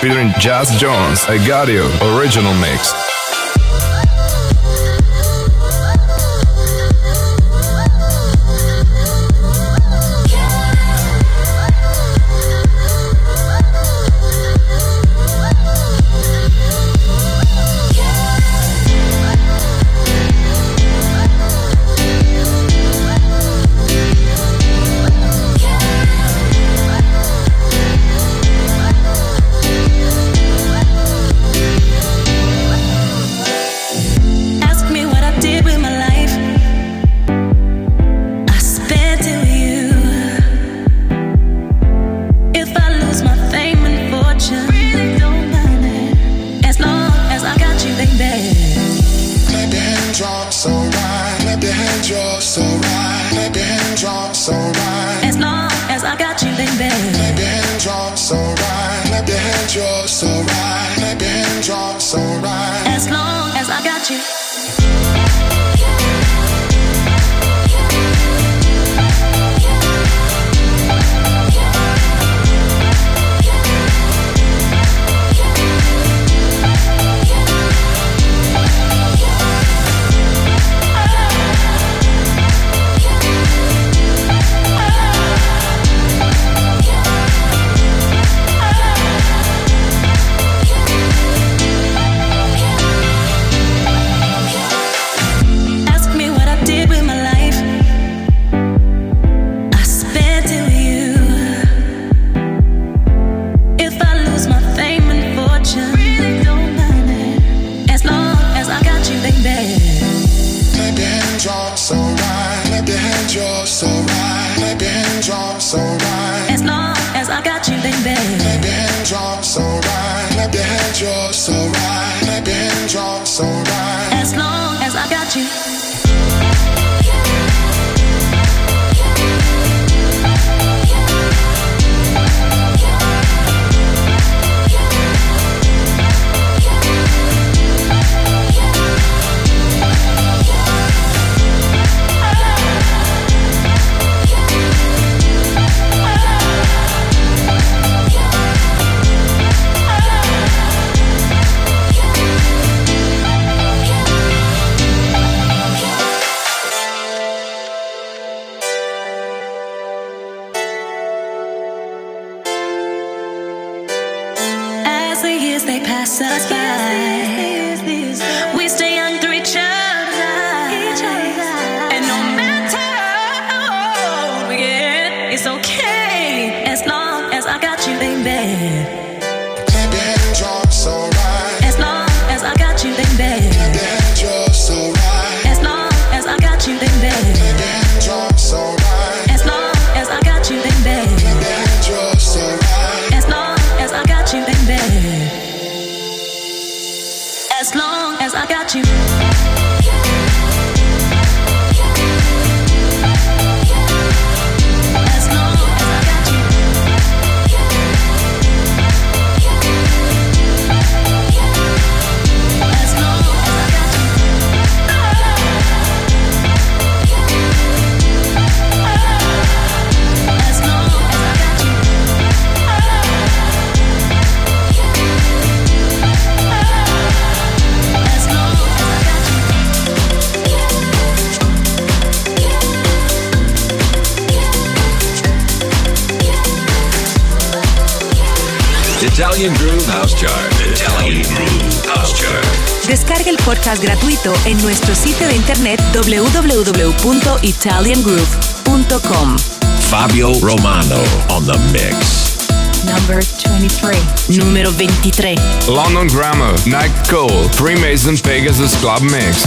featuring Jazz Jones, I Got You, original mix. It's okay as long as I got you, baby. Keep your so right. Italian Groove House Chart. Italian Groove House Chart. Descarga el podcast gratuito en nuestro sitio de internet www.italiangroove.com. Fabio Romano on the mix. Number 23. Numero 23. London Grammar, Night Cole, Freemason Pegasus Club Mix.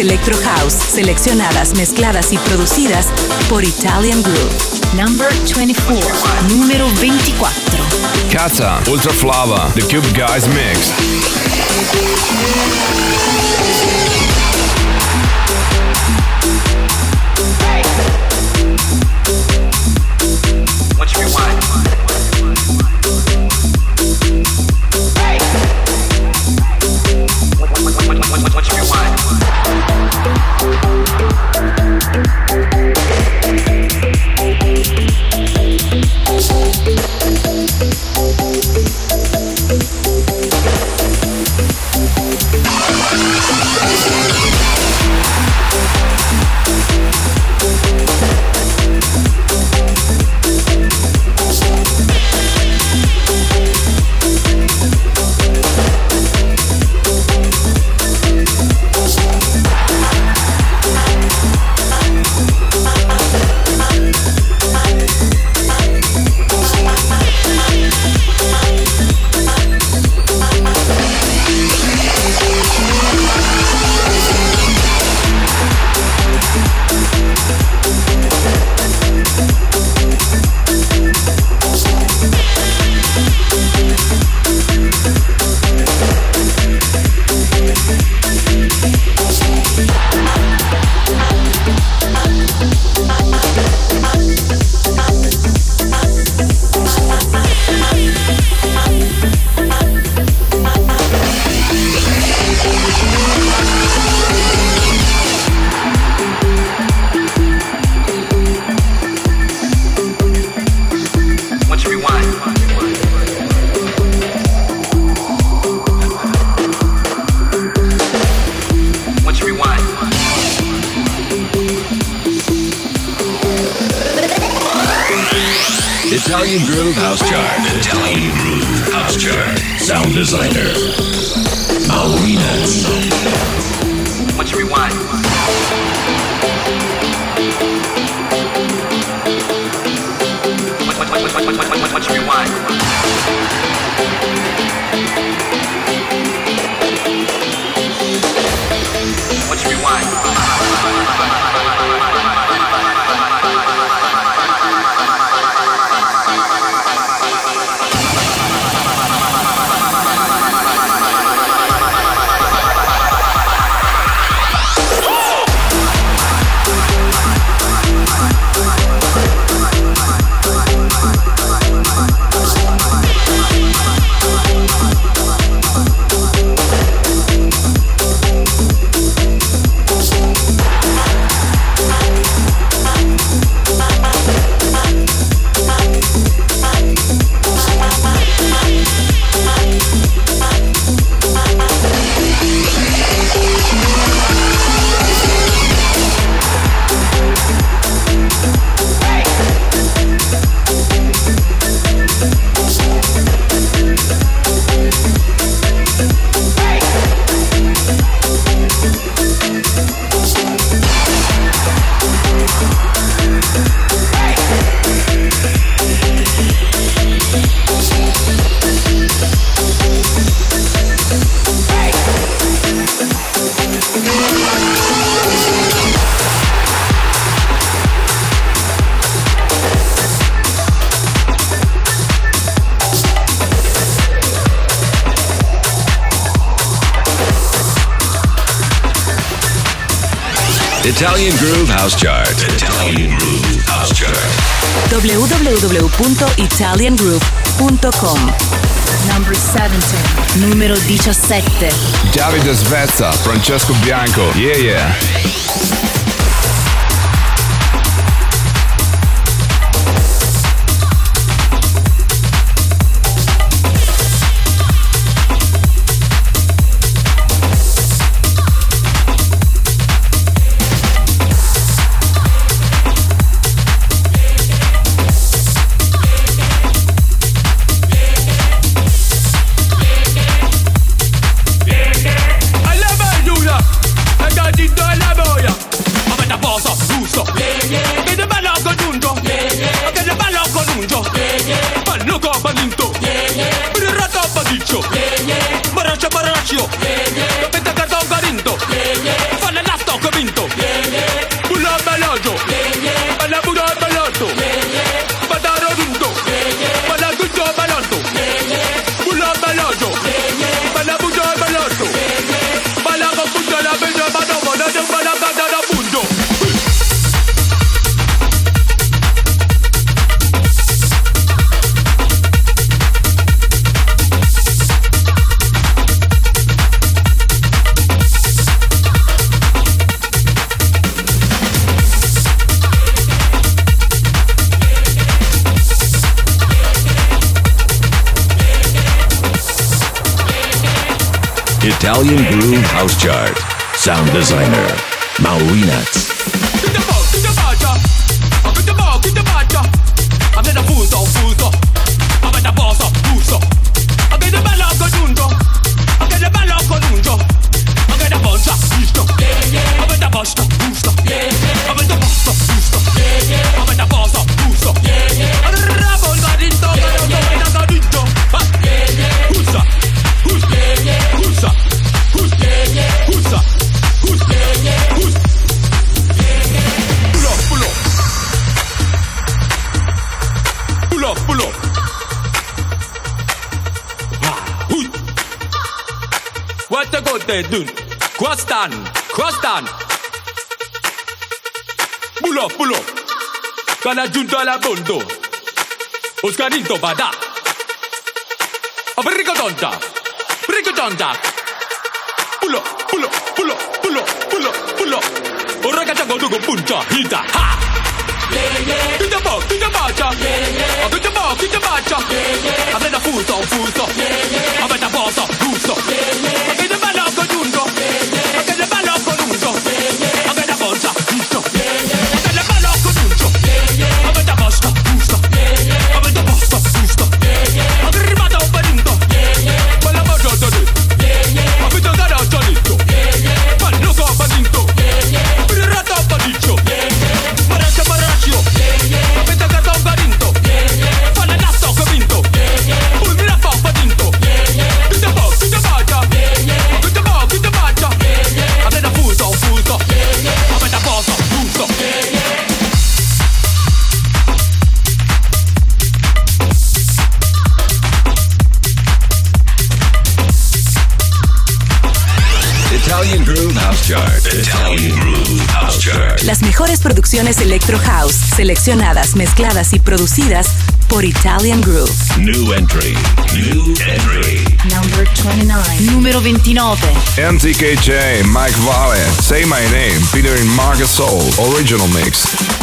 Electro House, seleccionadas, mezcladas y producidas por Italian Groove. Number 24, número 24. Kata, Ultra Flava, The Cube Guys Mix. One. House Chart. Italian Groove House Chart. www.italiangroove.com Number 17. Numero 17. Davide Svezza, Francesco Bianco. Yeah, yeah. designer, Maurinat. ve dün. Kwastan, Kwastan. Pull up, pull up. Kana junto a bondo. Oscarito bada. Abrigo tonta. Brigo tonta. Pull up, pull up, pull up. Ora che tengo dugo punta, hita, ha. Yeah, yeah. Tutto bo, tutto bacia. Yeah, yeah. Tutto bo, tutto bacia. Avete yeah. Avrei da furto, mejores producciones Electro House, seleccionadas, mezcladas y producidas por Italian Groove. New entry. New entry. Number 29. Número 29. MTKJ, Mike Vale, Say My Name, featuring Marcus Soul, original mix.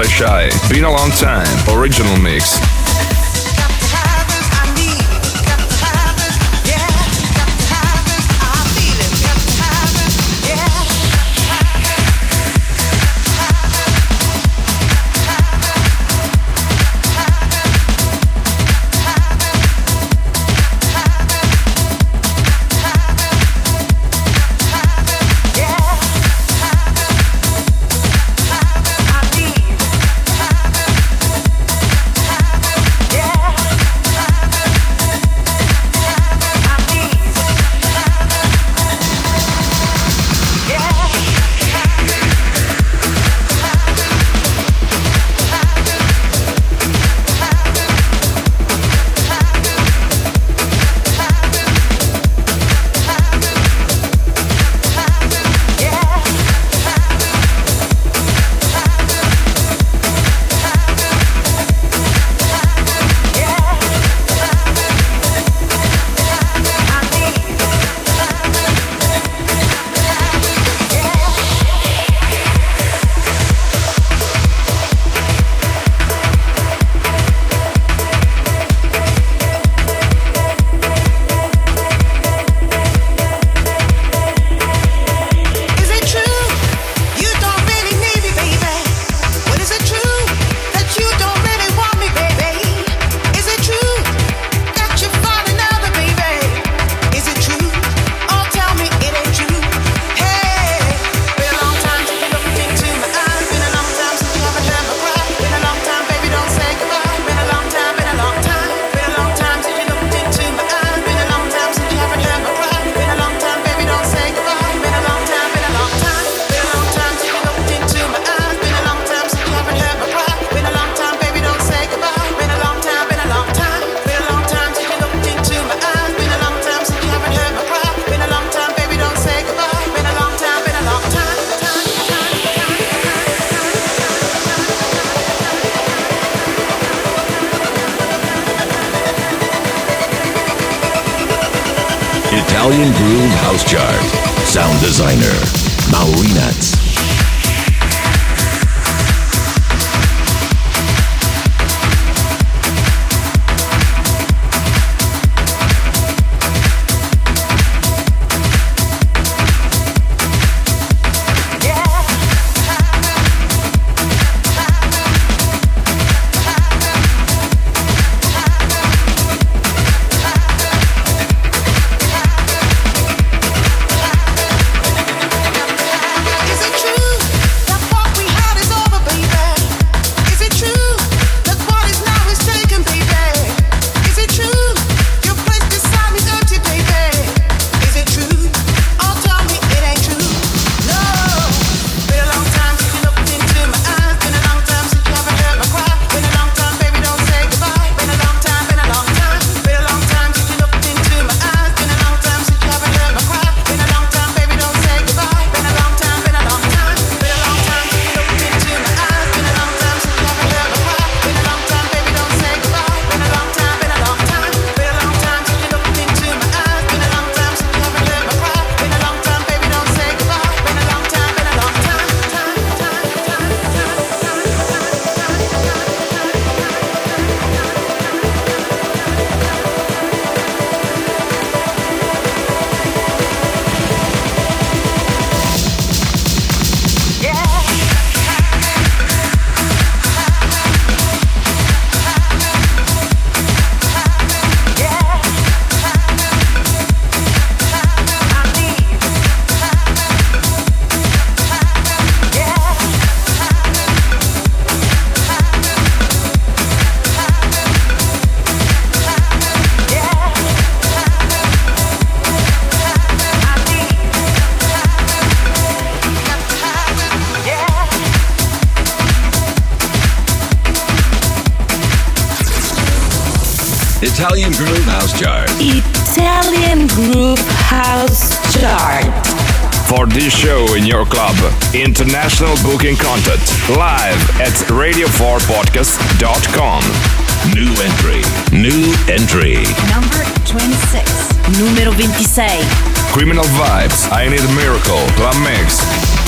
Grace Sashai, Been a Long Time, original Personal booking content live at radio4podcast.com. New entry. New entry. Number 26. Numero 26. Criminal Vibes. I Need a Miracle. Club Mix.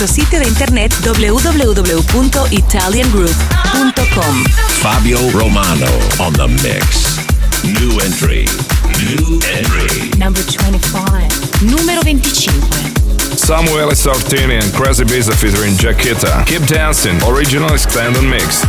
nuestro sitio de internet www.italiangroup.com. Fabio Romano on the mix. New entry. New entry. Number 25. Número 25. Samuel Sartini and Crazy Biza featuring Jaquita. Keep dancing. Original extended mix.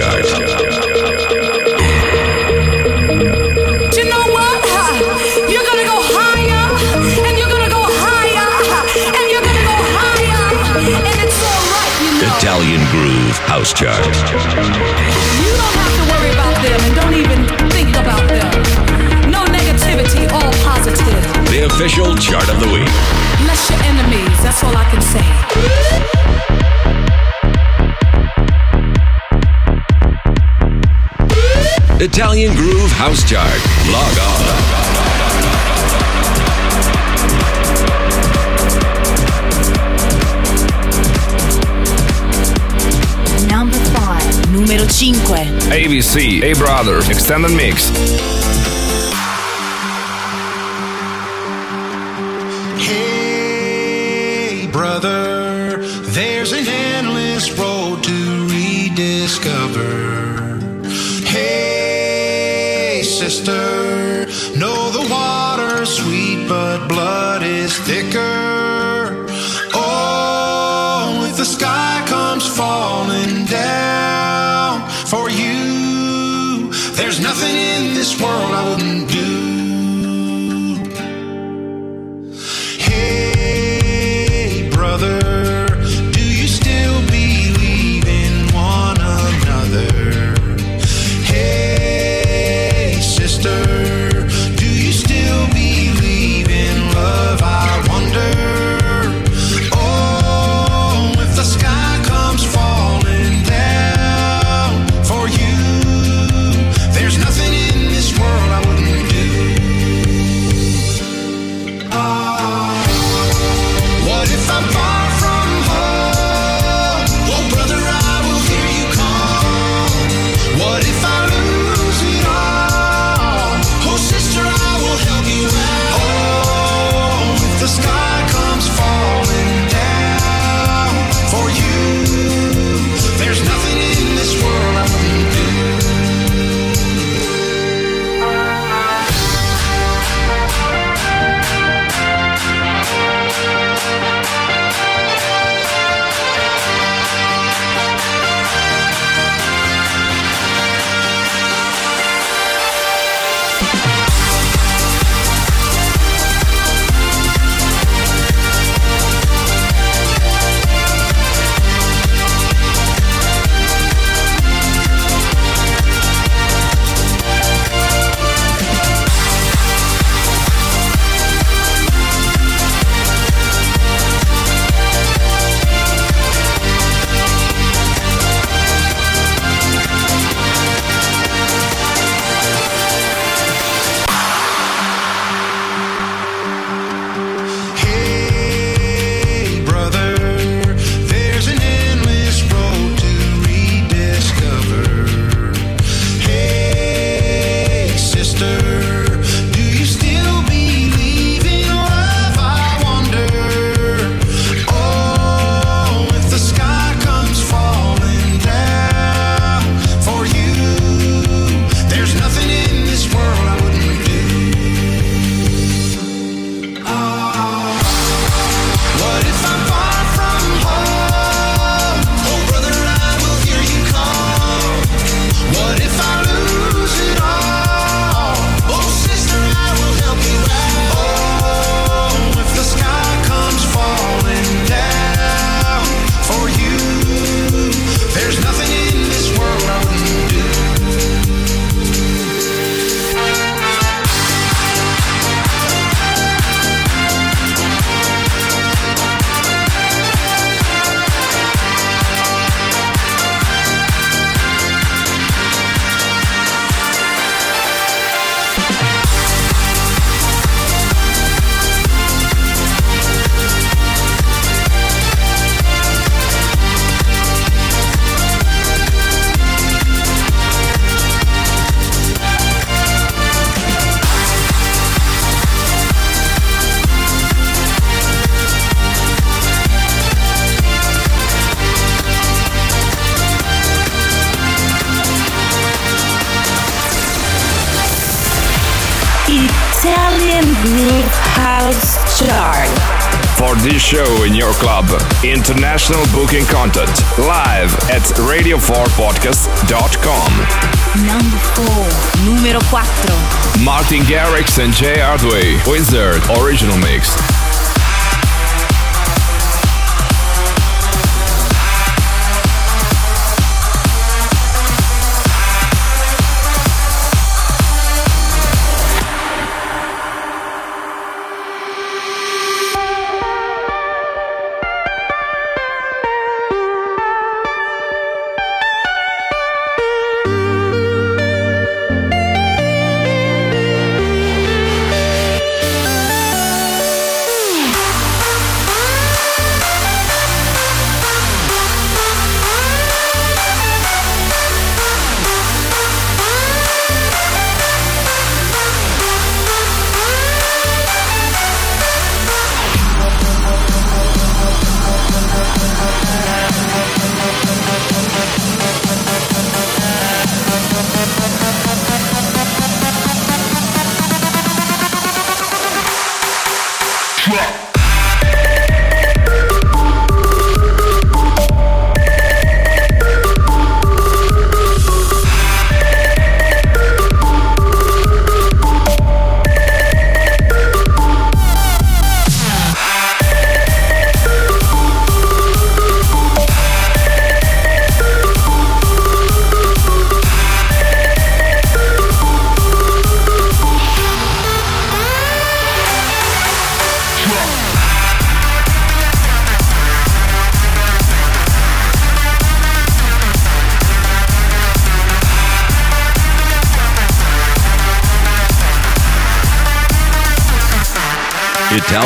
franchise. house chart. Log on. Number 5. Numero 5. ABC, A Brothers, Extended Mix. Sticker International booking content live at radio4podcast.com. Number 4. Numero 4. Martin Garrix and Jay Hardway, Wizard Original Mix.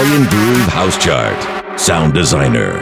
Italian Groove House Chart. Sound designer,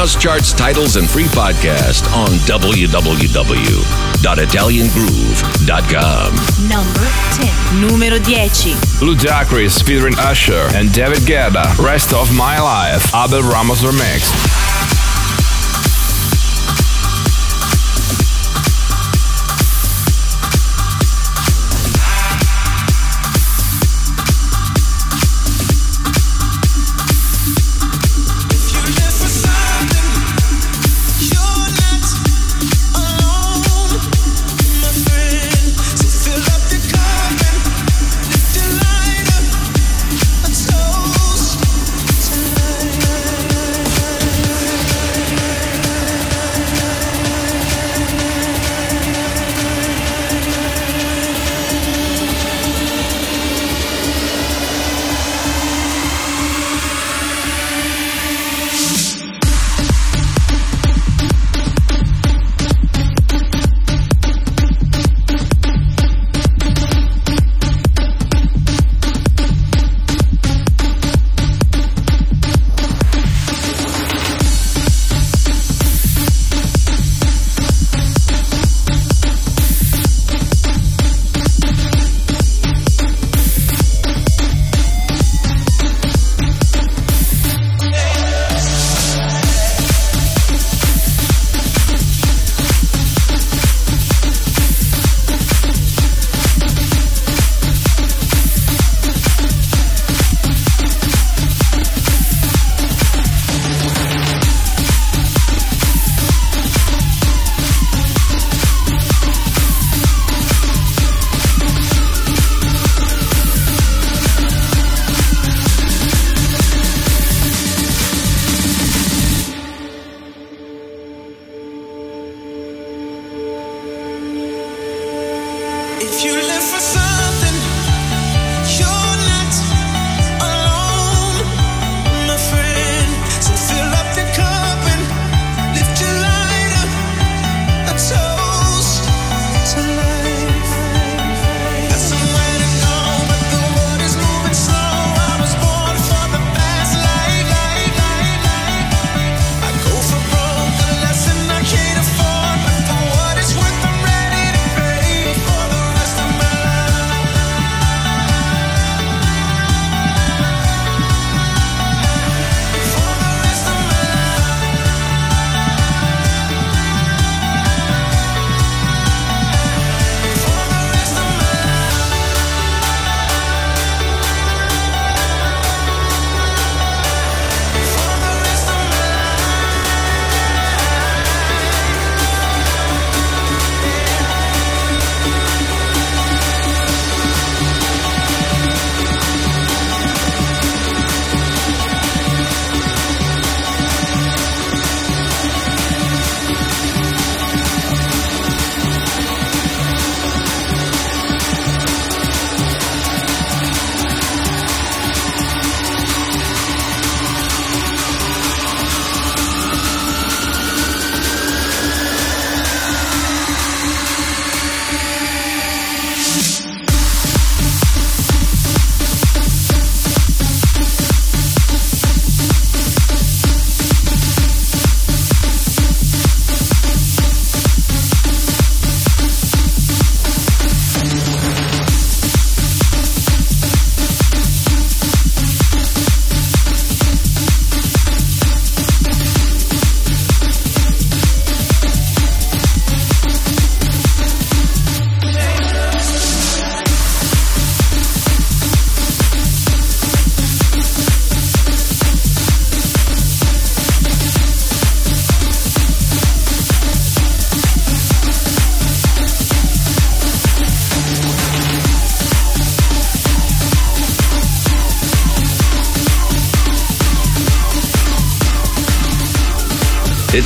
House Charts titles and free podcast on www.italiangroove.com. Number 10. Numero 10. Ludacris featuring Usher and David Guetta, Rest of My Life, Abel Ramos remix.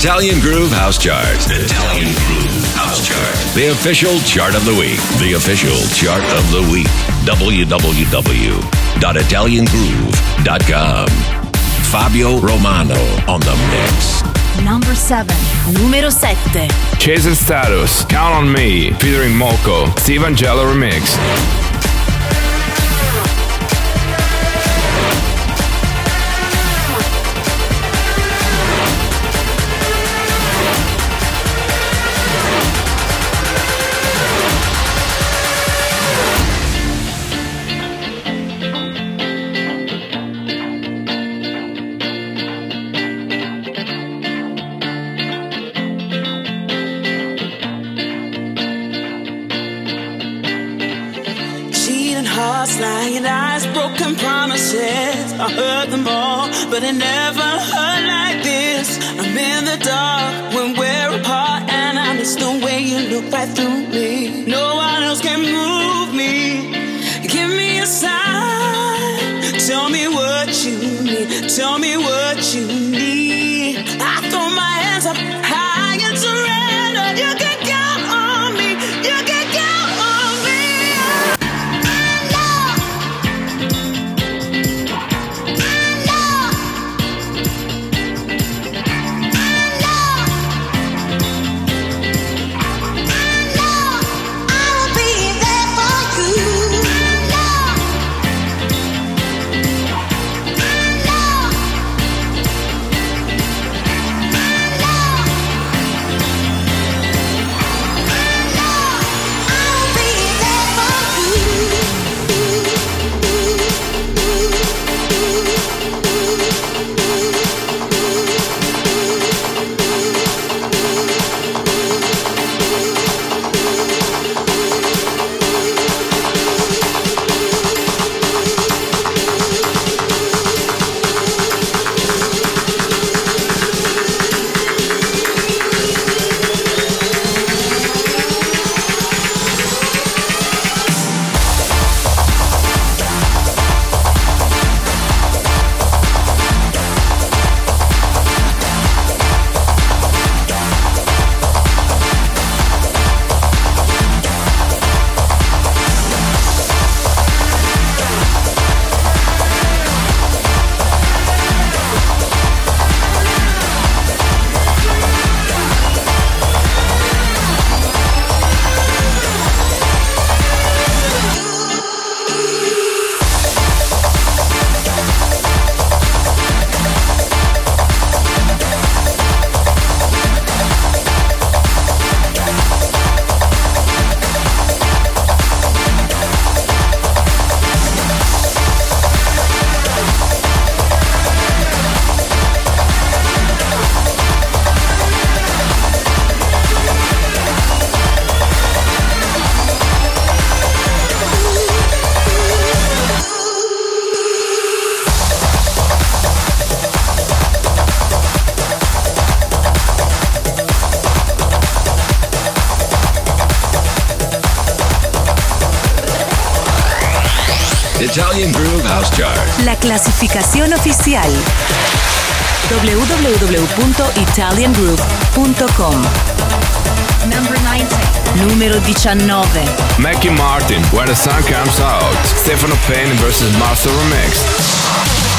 Italian Groove House Charts. Italian Groove House Charts. The official chart of the week. The official chart of the week. www.italiangroove.com. Fabio Romano on the mix. Number 7. Numero 7. Chase & Status. Count on Me. Featuring Moko. Steve Angello Remix. certificación oficial. www.italiangroove.com Numero 19 Mackie Martin, Where the Sun Comes Out Stefano Payne vs. Master Remix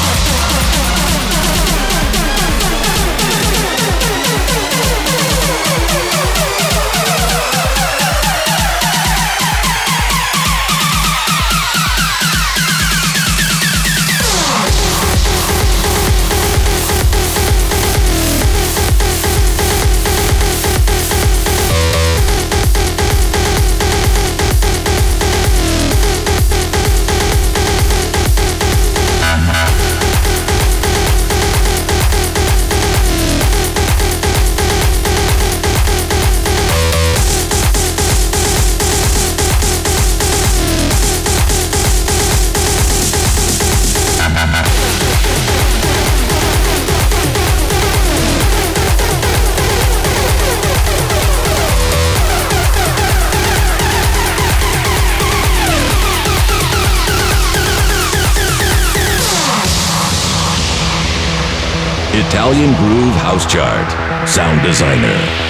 Modedesigner.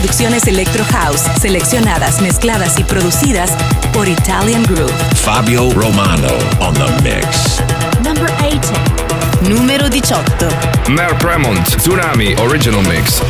producciones Electro House, seleccionadas, mezcladas y producidas por Italian Groove. Fabio Romano on the mix. Number 18. Numero 18. Mer Premont, Tsunami Original Mix.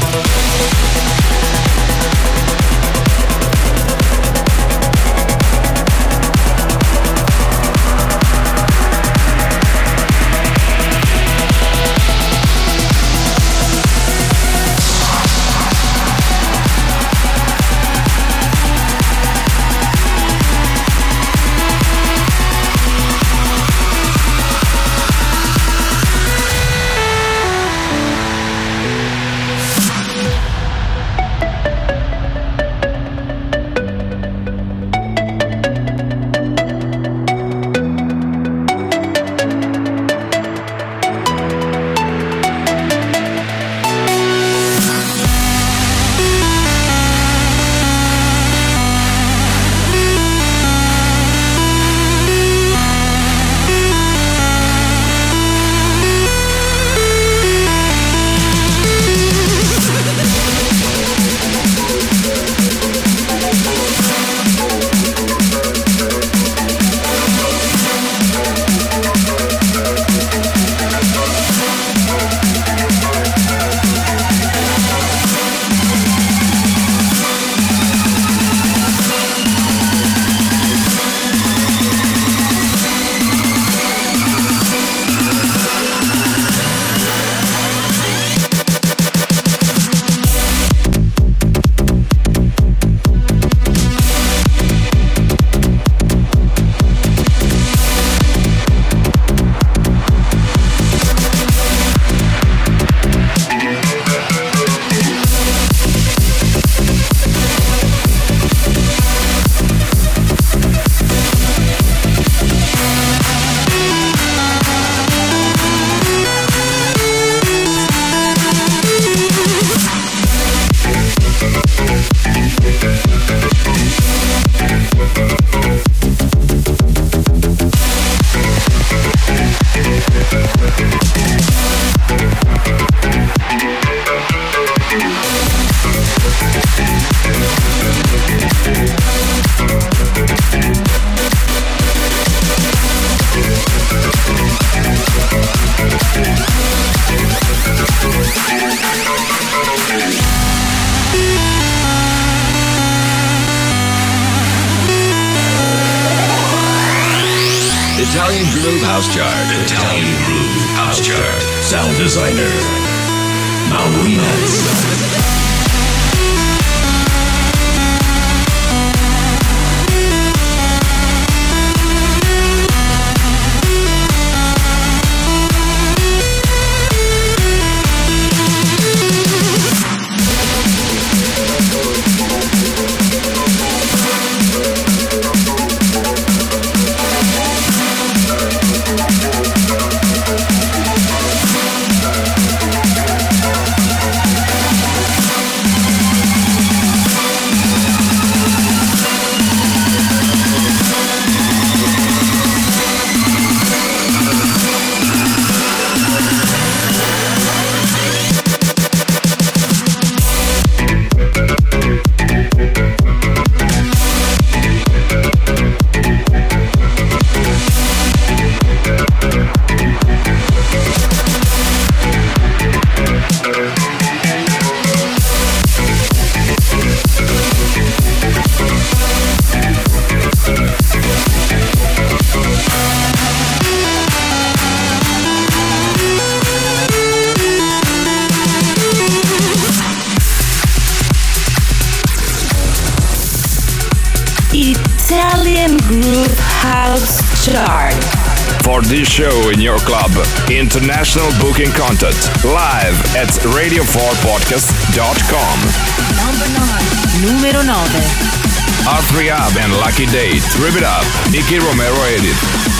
Booking content live at radio4podcast.com. Number 9. Numero 9. R3hab and Lucky Date, Rip It Up, Nicky Romero Edit.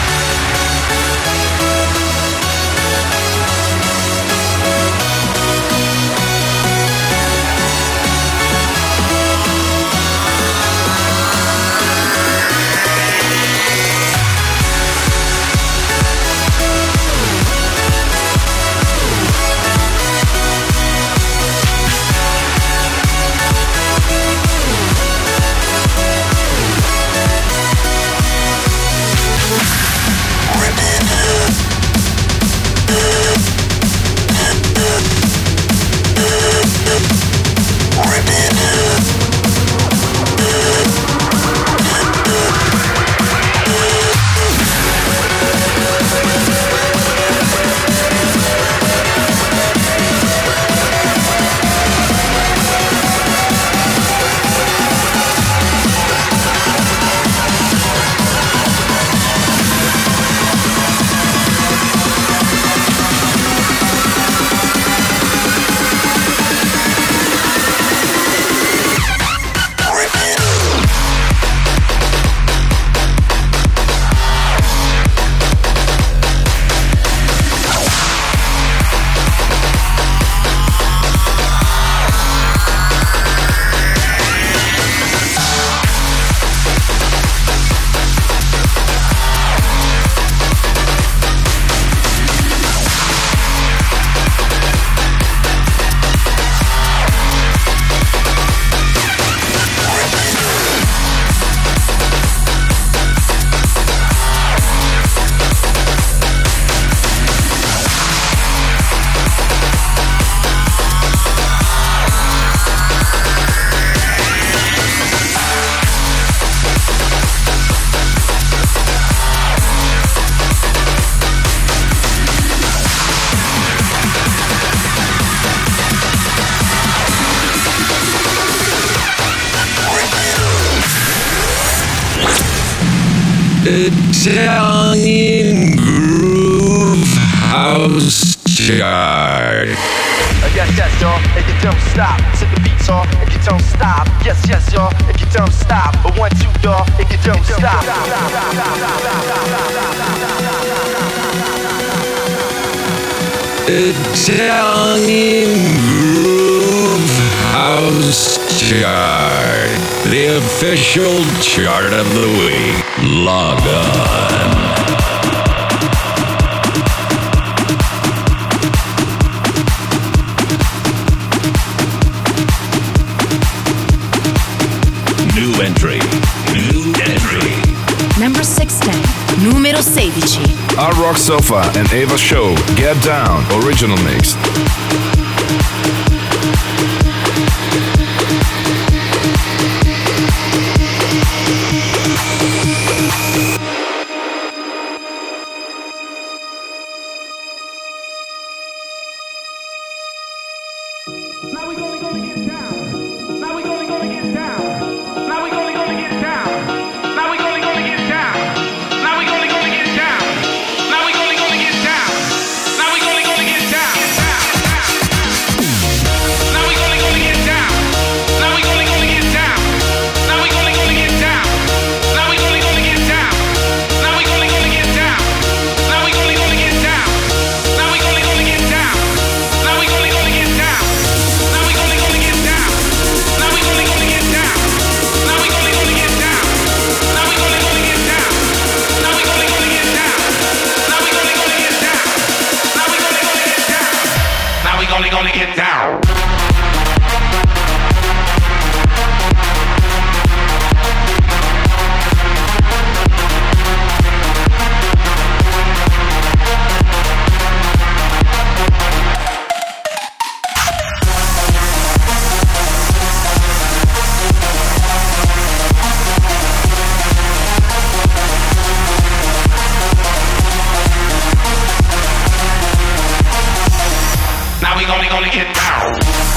Italian Groove House Chart. Yes, yes, y'all, and you don't stop to the beats, y'all, and you don't stop. Yes, yes, y'all, and you don't stop. But one, two, y'all, and you don't stop. Italian Groove House Chart. The official chart of the week. Log on. New entry. New entry. Number 16. Numero 16. Hard Rock Sofa and Ava Show. Get Down. Original mix. Gonna gonna get down.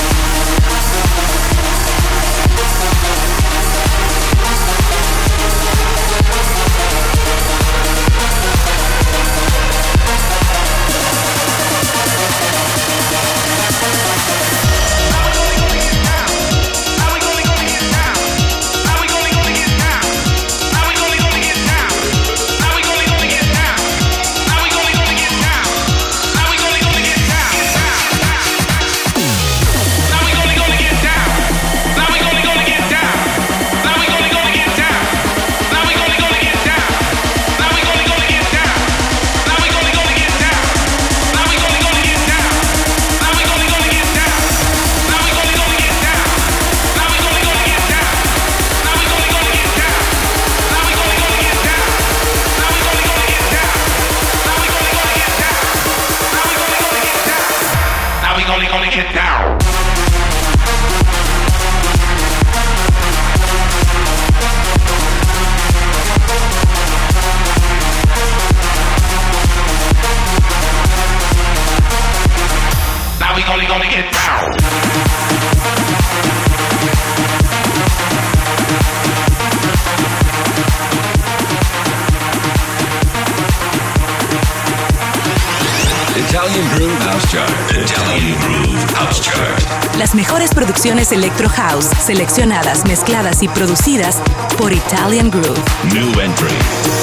Producciones Electro House, seleccionadas, mezcladas y producidas por Italian Groove. New entry.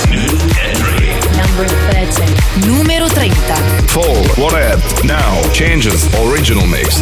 New entry. Number 30. Numero 30. Fall. What at? Now. Changes. Original mix.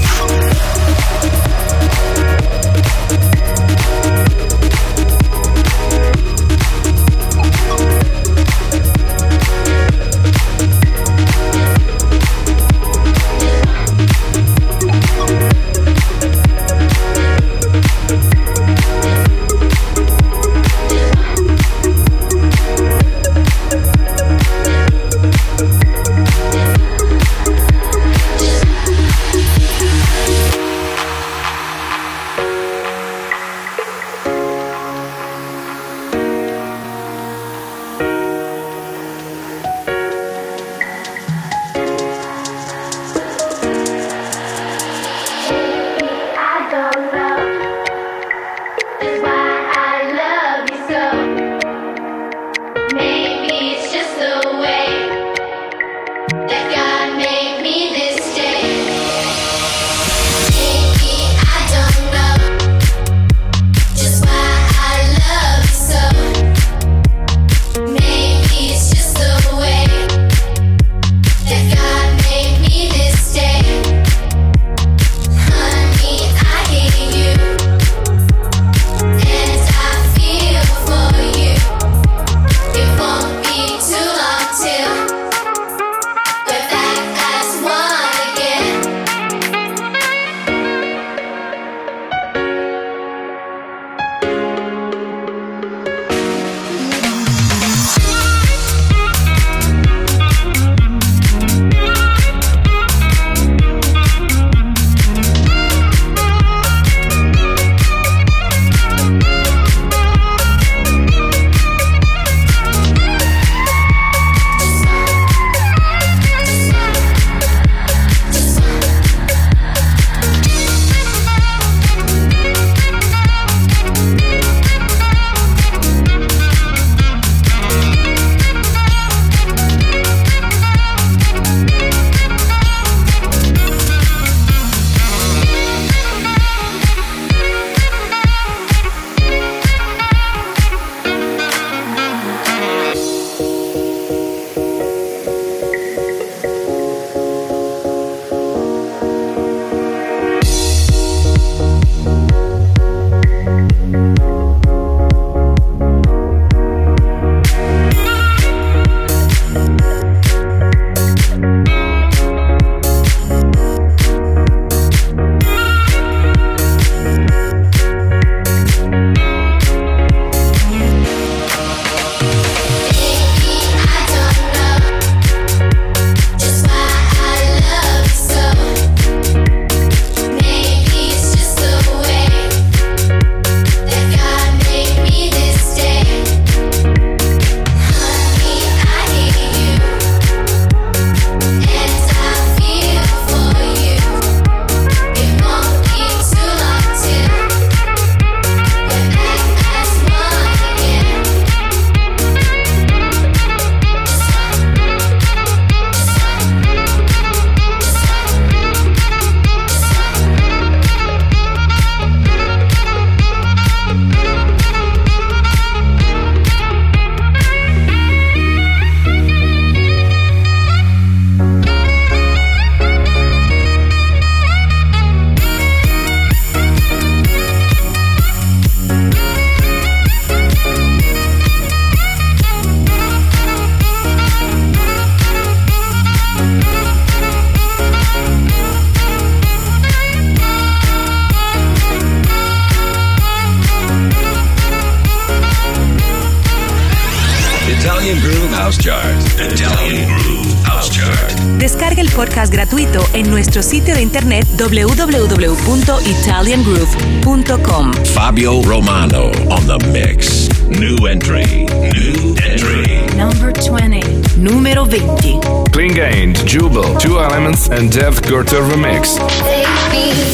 internet www.italiangroove.com. Fabio Romano on the mix. New entry. New entry. Number 20. Numero 20. Clean Gained, Jubal, Two Elements and Dev Gurter Remix. Baby.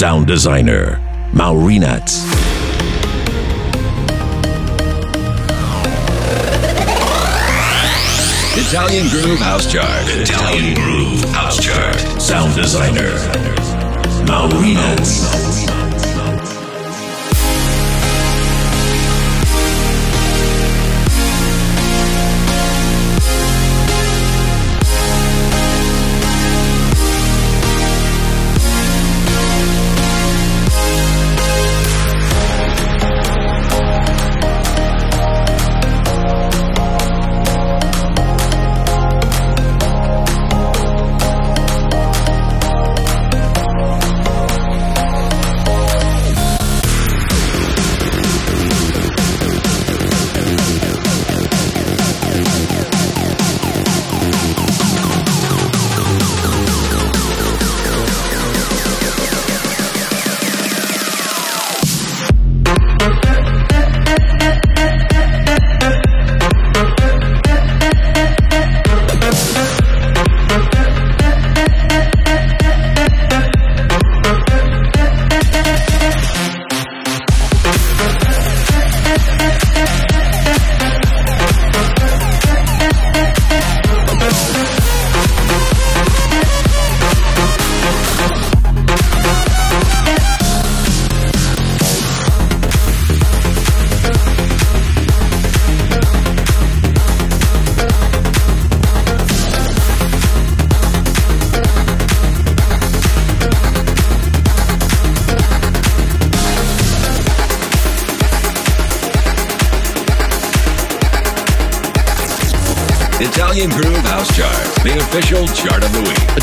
sound designer, Maurinat. Italian Groove House Chart. Italian Groove House Chart. Sound designer. Maurinats.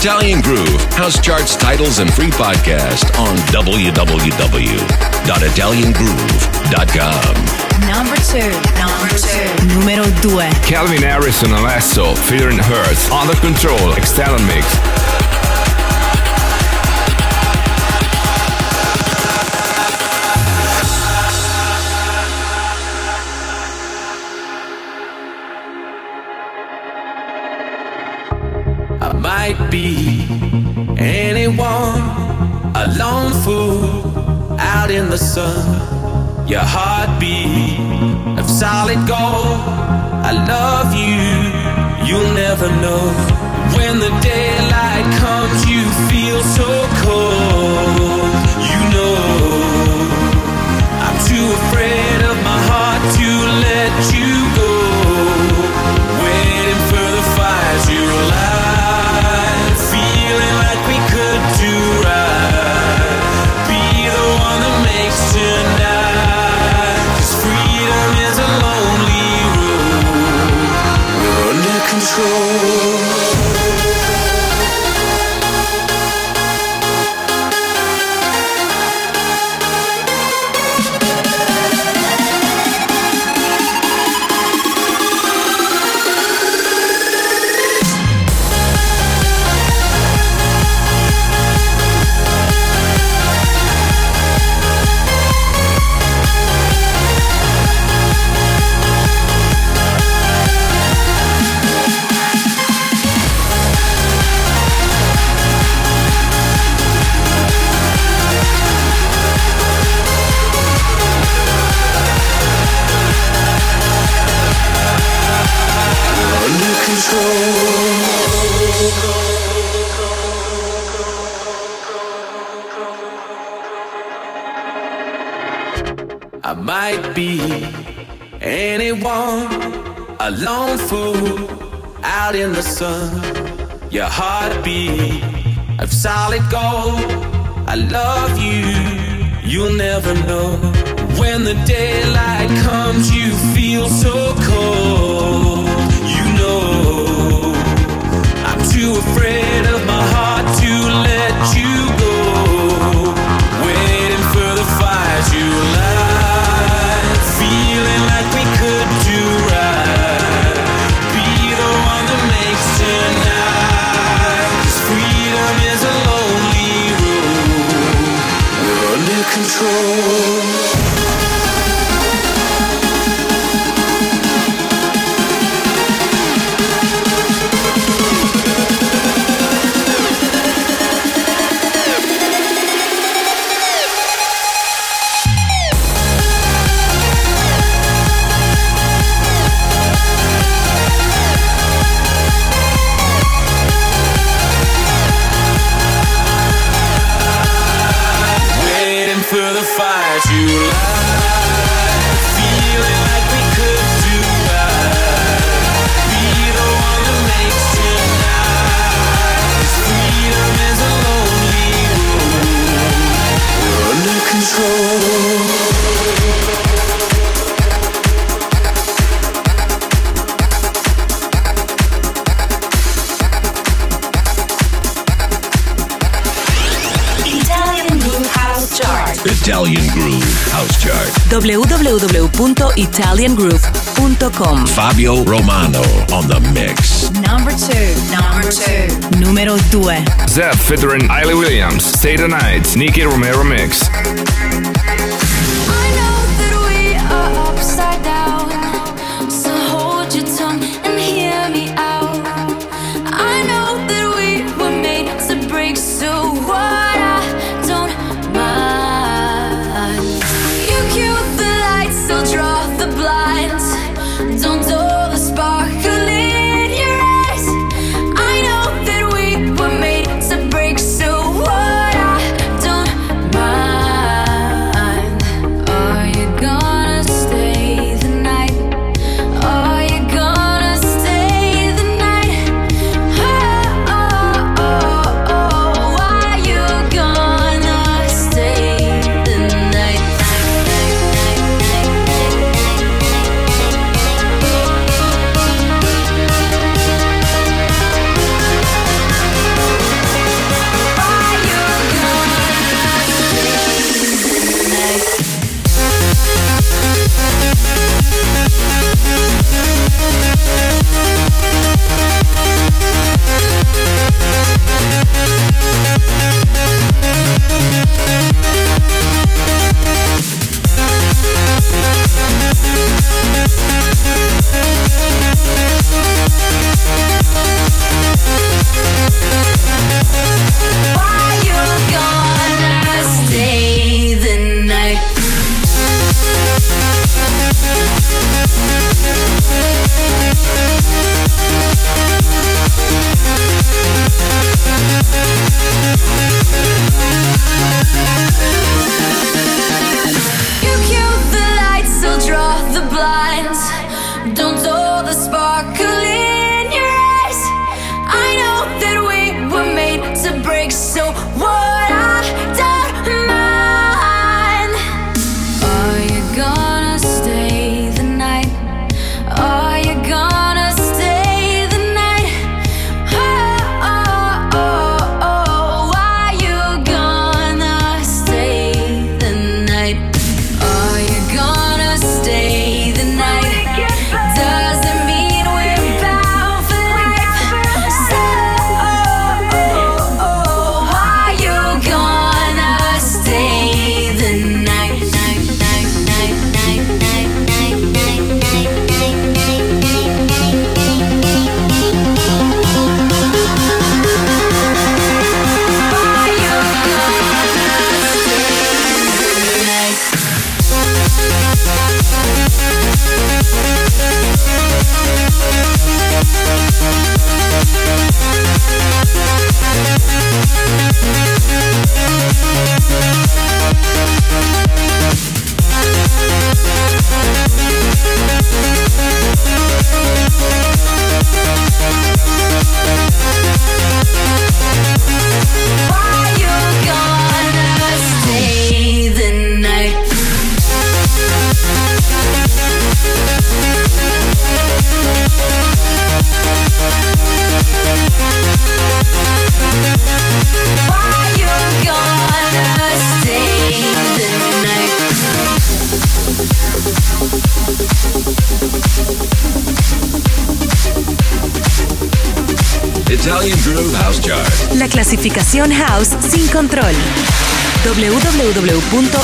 Italian Groove, house charts, titles, and free podcast on www.italiangroove.com. Number two, number two, numero due. Calvin Harris and Alesso, Fear and Hurt, Under Control, extended Mix. sun. Your heartbeat of solid gold. I love you, you'll never know. When the daylight comes, you feel so. Fabio Romano on the mix. Number two. Number two. Numero due. Zedd featuring Hayley Williams. Stay the night. Nicky Romero mix.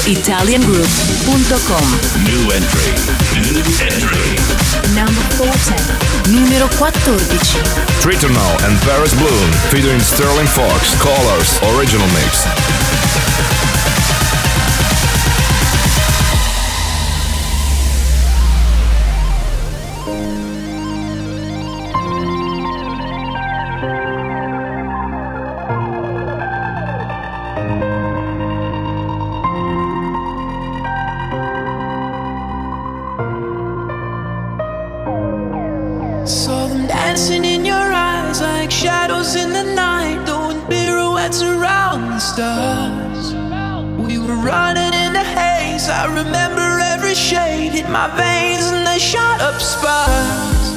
italiangroup.com. I remember every shade in my veins and they shot up sparks.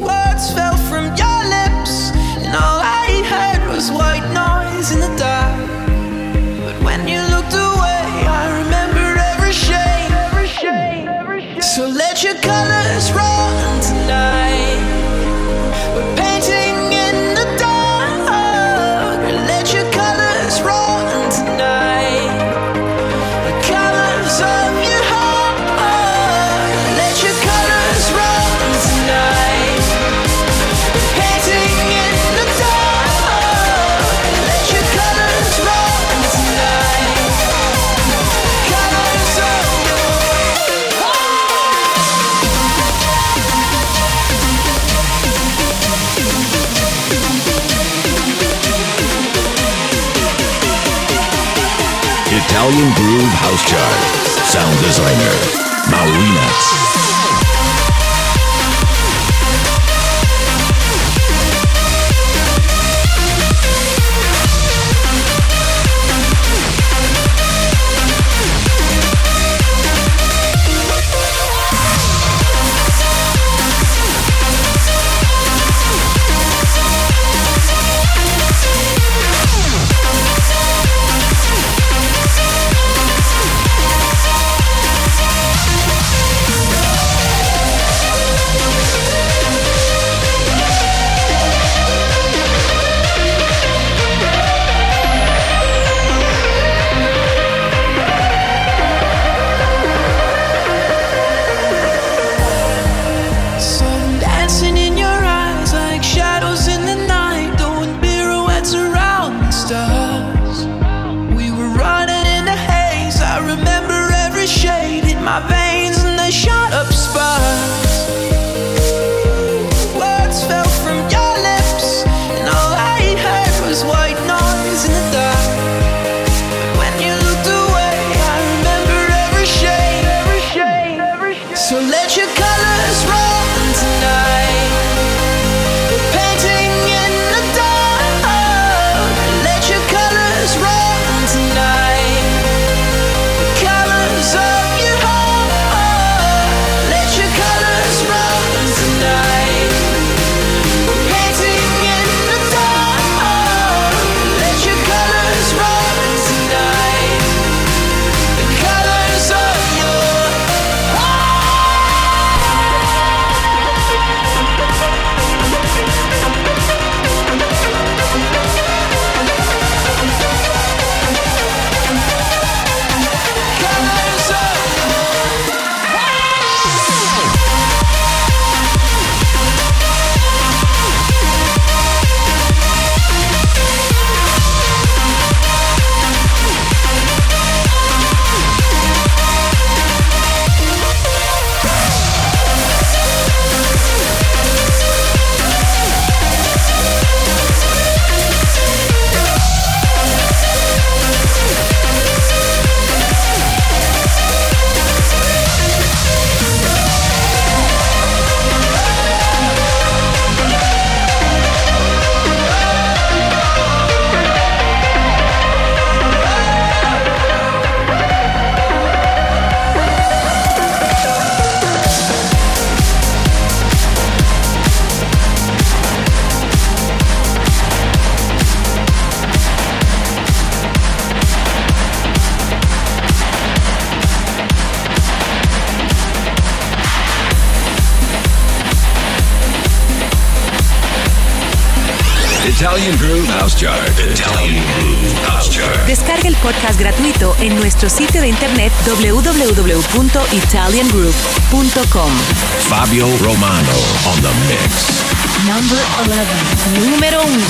Words fell from your lips, and all I heard was white noise in the dark. But when you looked away, I remembered every shade. Every shade, every shade. So let your colors run House Chart. Sound designer. Saw podcast gratuito en nuestro sitio de internet www.italiangroove.com. Fabio Romano on the mix. Number 11. Numero 11.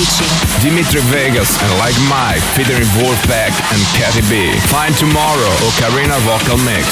Dimitri Vegas and Like Mike featuring Wolfpack and Cathy B. Find Tomorrow Ocarina Vocal Mix.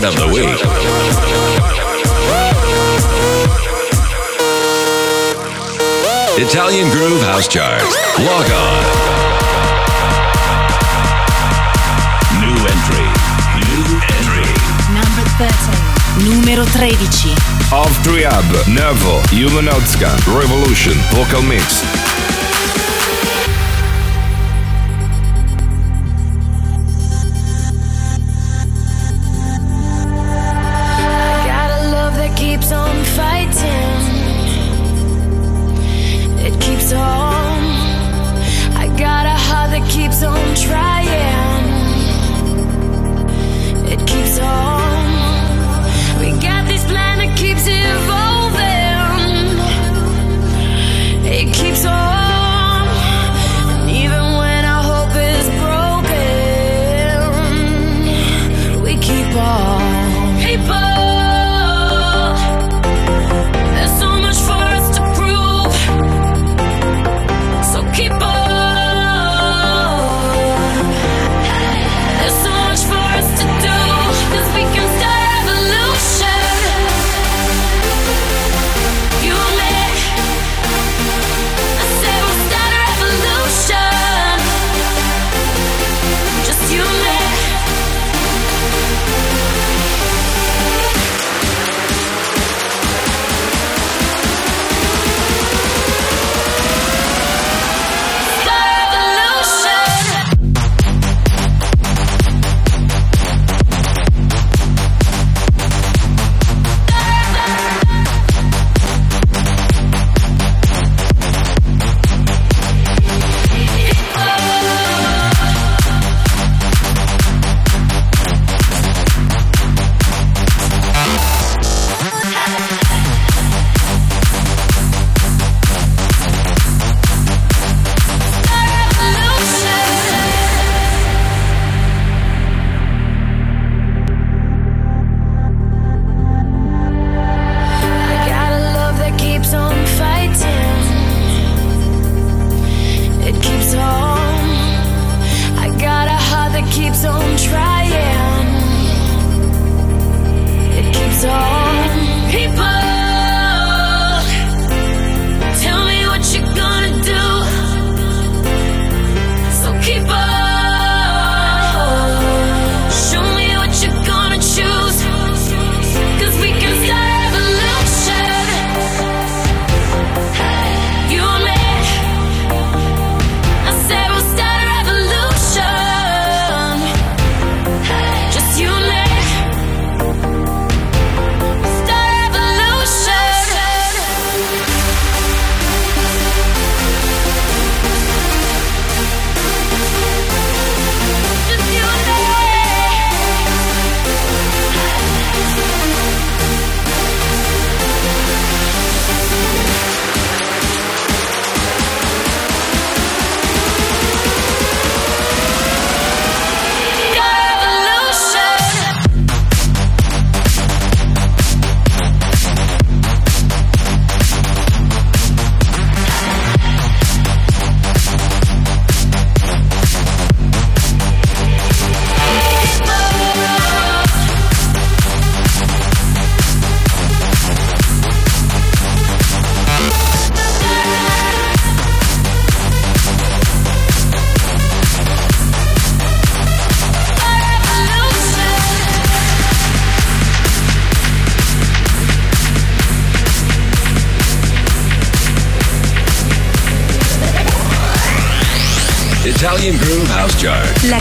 chart of the week. Italian Groove House Chart. Log on. Numero 13 Of Triab, Nervo, Jumanotska, Revolution, Vocal Mix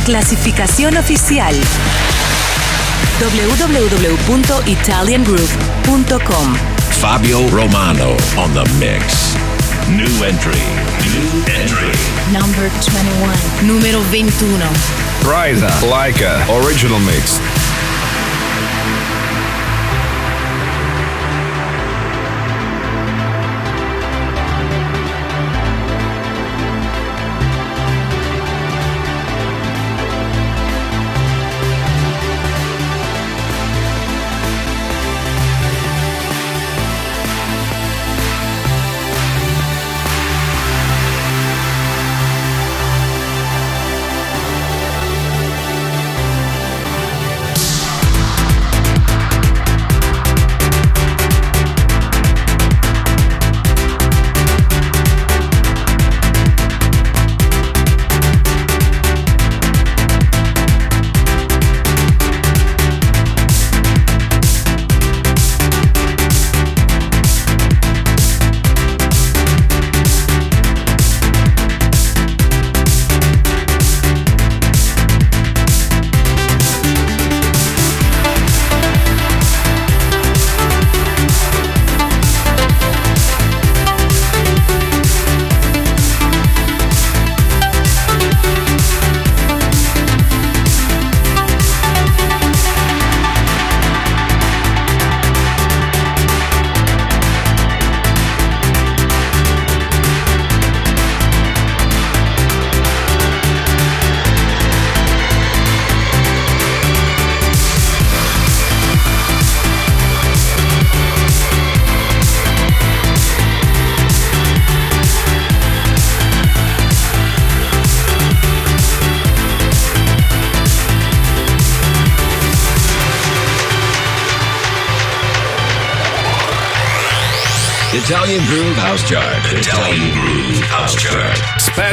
clasificación oficial. www.italiangroove.com Fabio Romano on the mix. New entry. New entry. Number 21. Numero 21. Riza, Laika, original mix.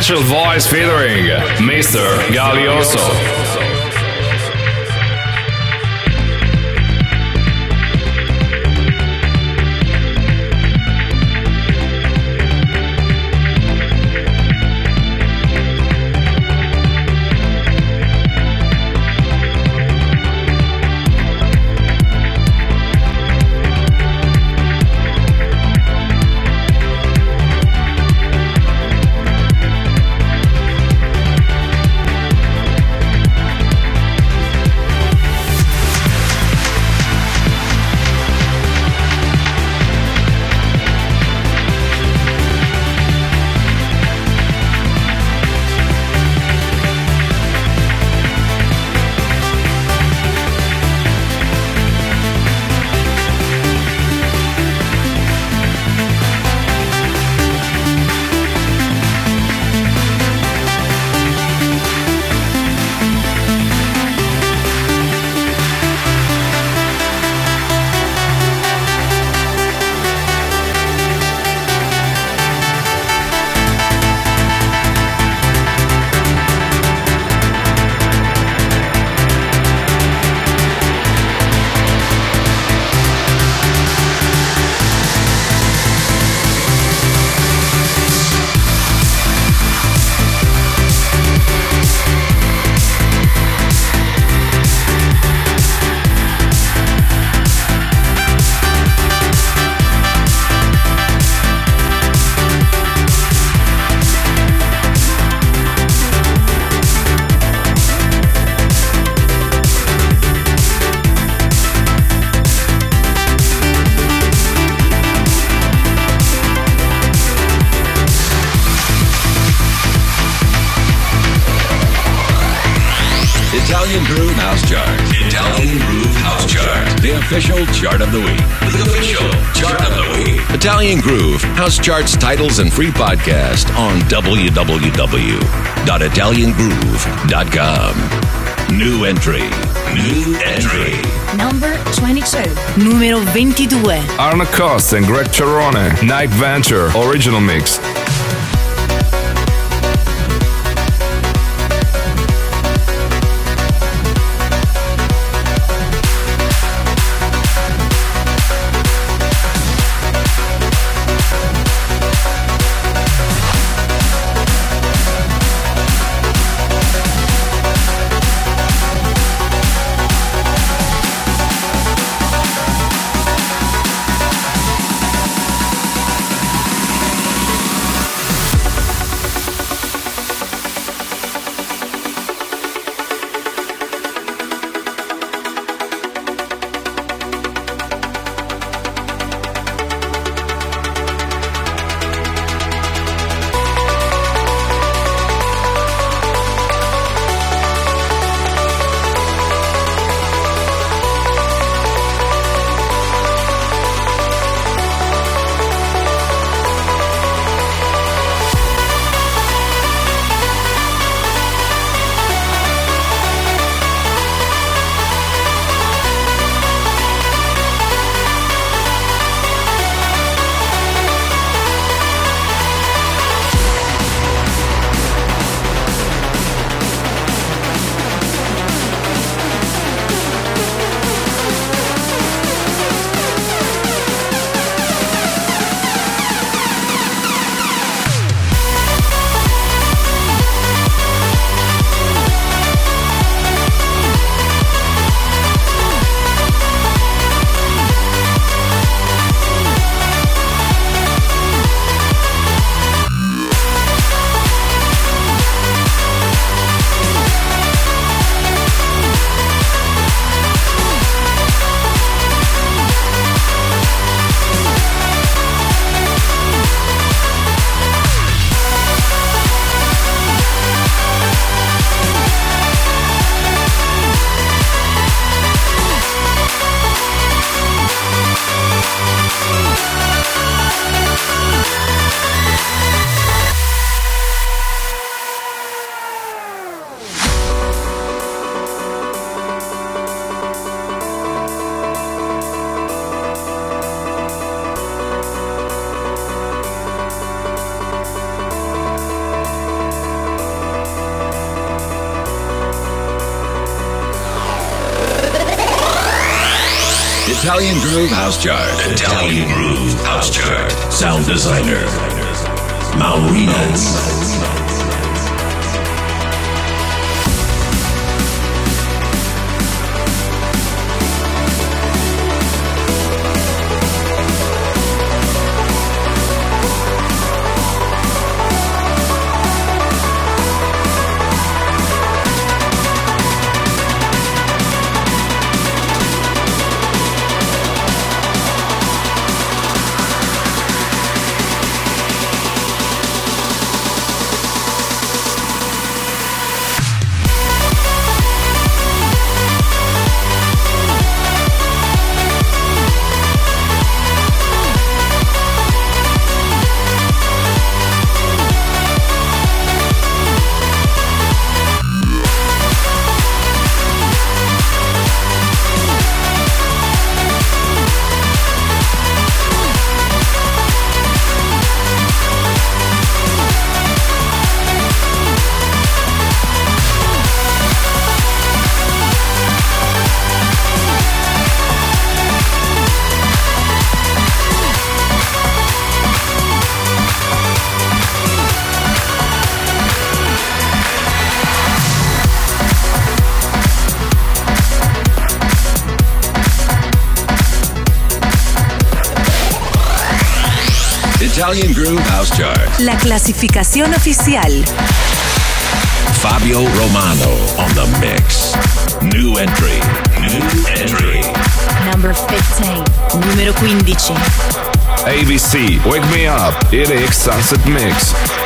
Special voice featuring Mr. Galioso. House Charts titles and free podcast on www.italiangroove.com. New entry. New entry. Number 22. Numero 22. Arno Cost and Greg Cerrone, Night Venture, original mix. Groove House Chart. Italian Groove House Chart. Sound designer. Maurino. House Chart. La clasificación oficial. Fabio Romano on the mix. New entry. New entry. Number 15. Numero 15. ABC, Wake Me Up, ERX Sunset Mix.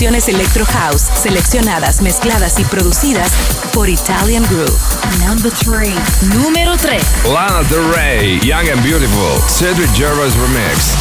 Electro House seleccionadas, mezcladas y producidas por Italian Groove. Number 3. Número 3. Lana Del Rey, Young and Beautiful, Cedric Gervais Remix.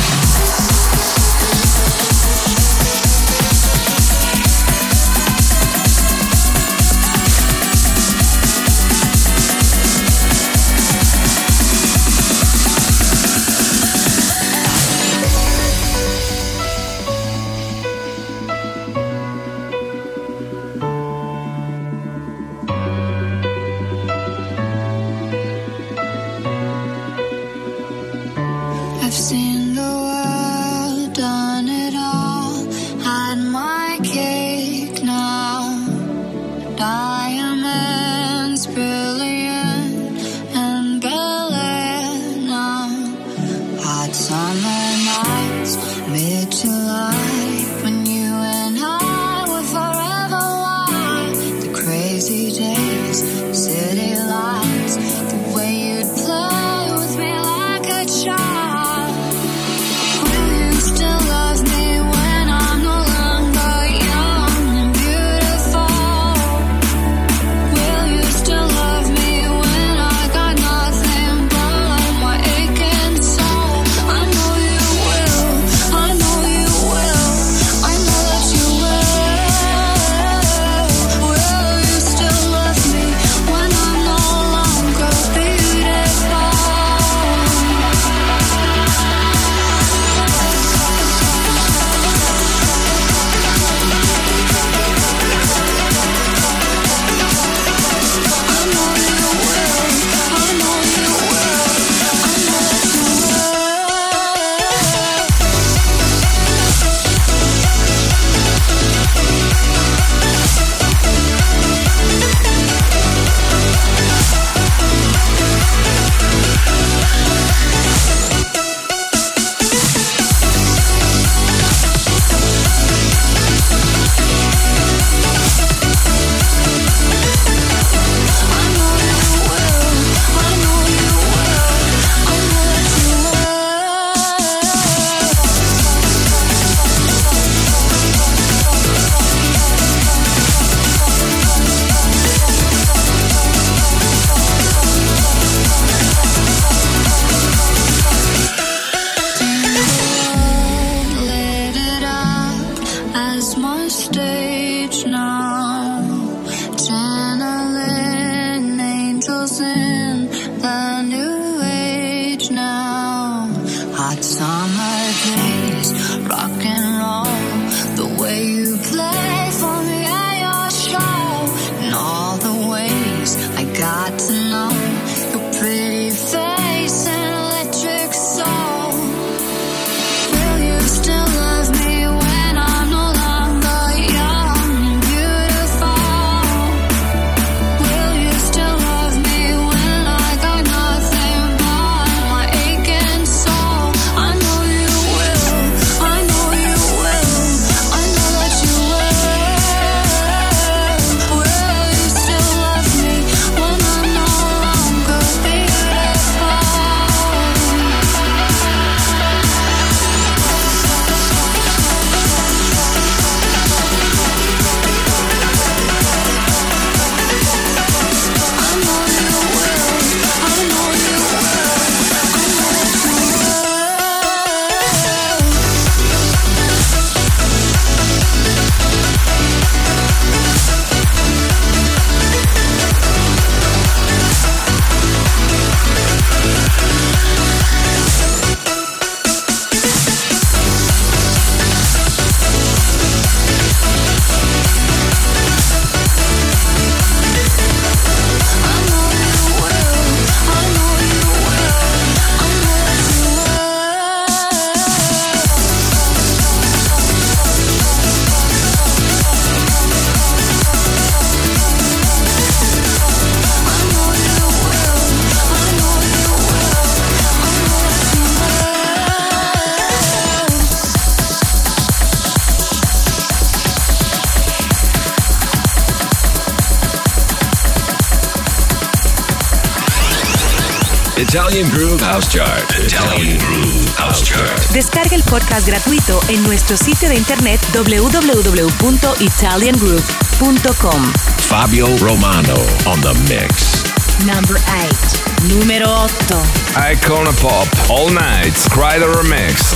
Italian Groove House Chart. Italian Groove House Chart. Descarga el podcast gratuito en nuestro sitio de internet www.italiangroove.com. Fabio Romano on the mix. Number 8. Numero 8. Icona Pop, All Night, Kryder Remix.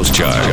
House Chart.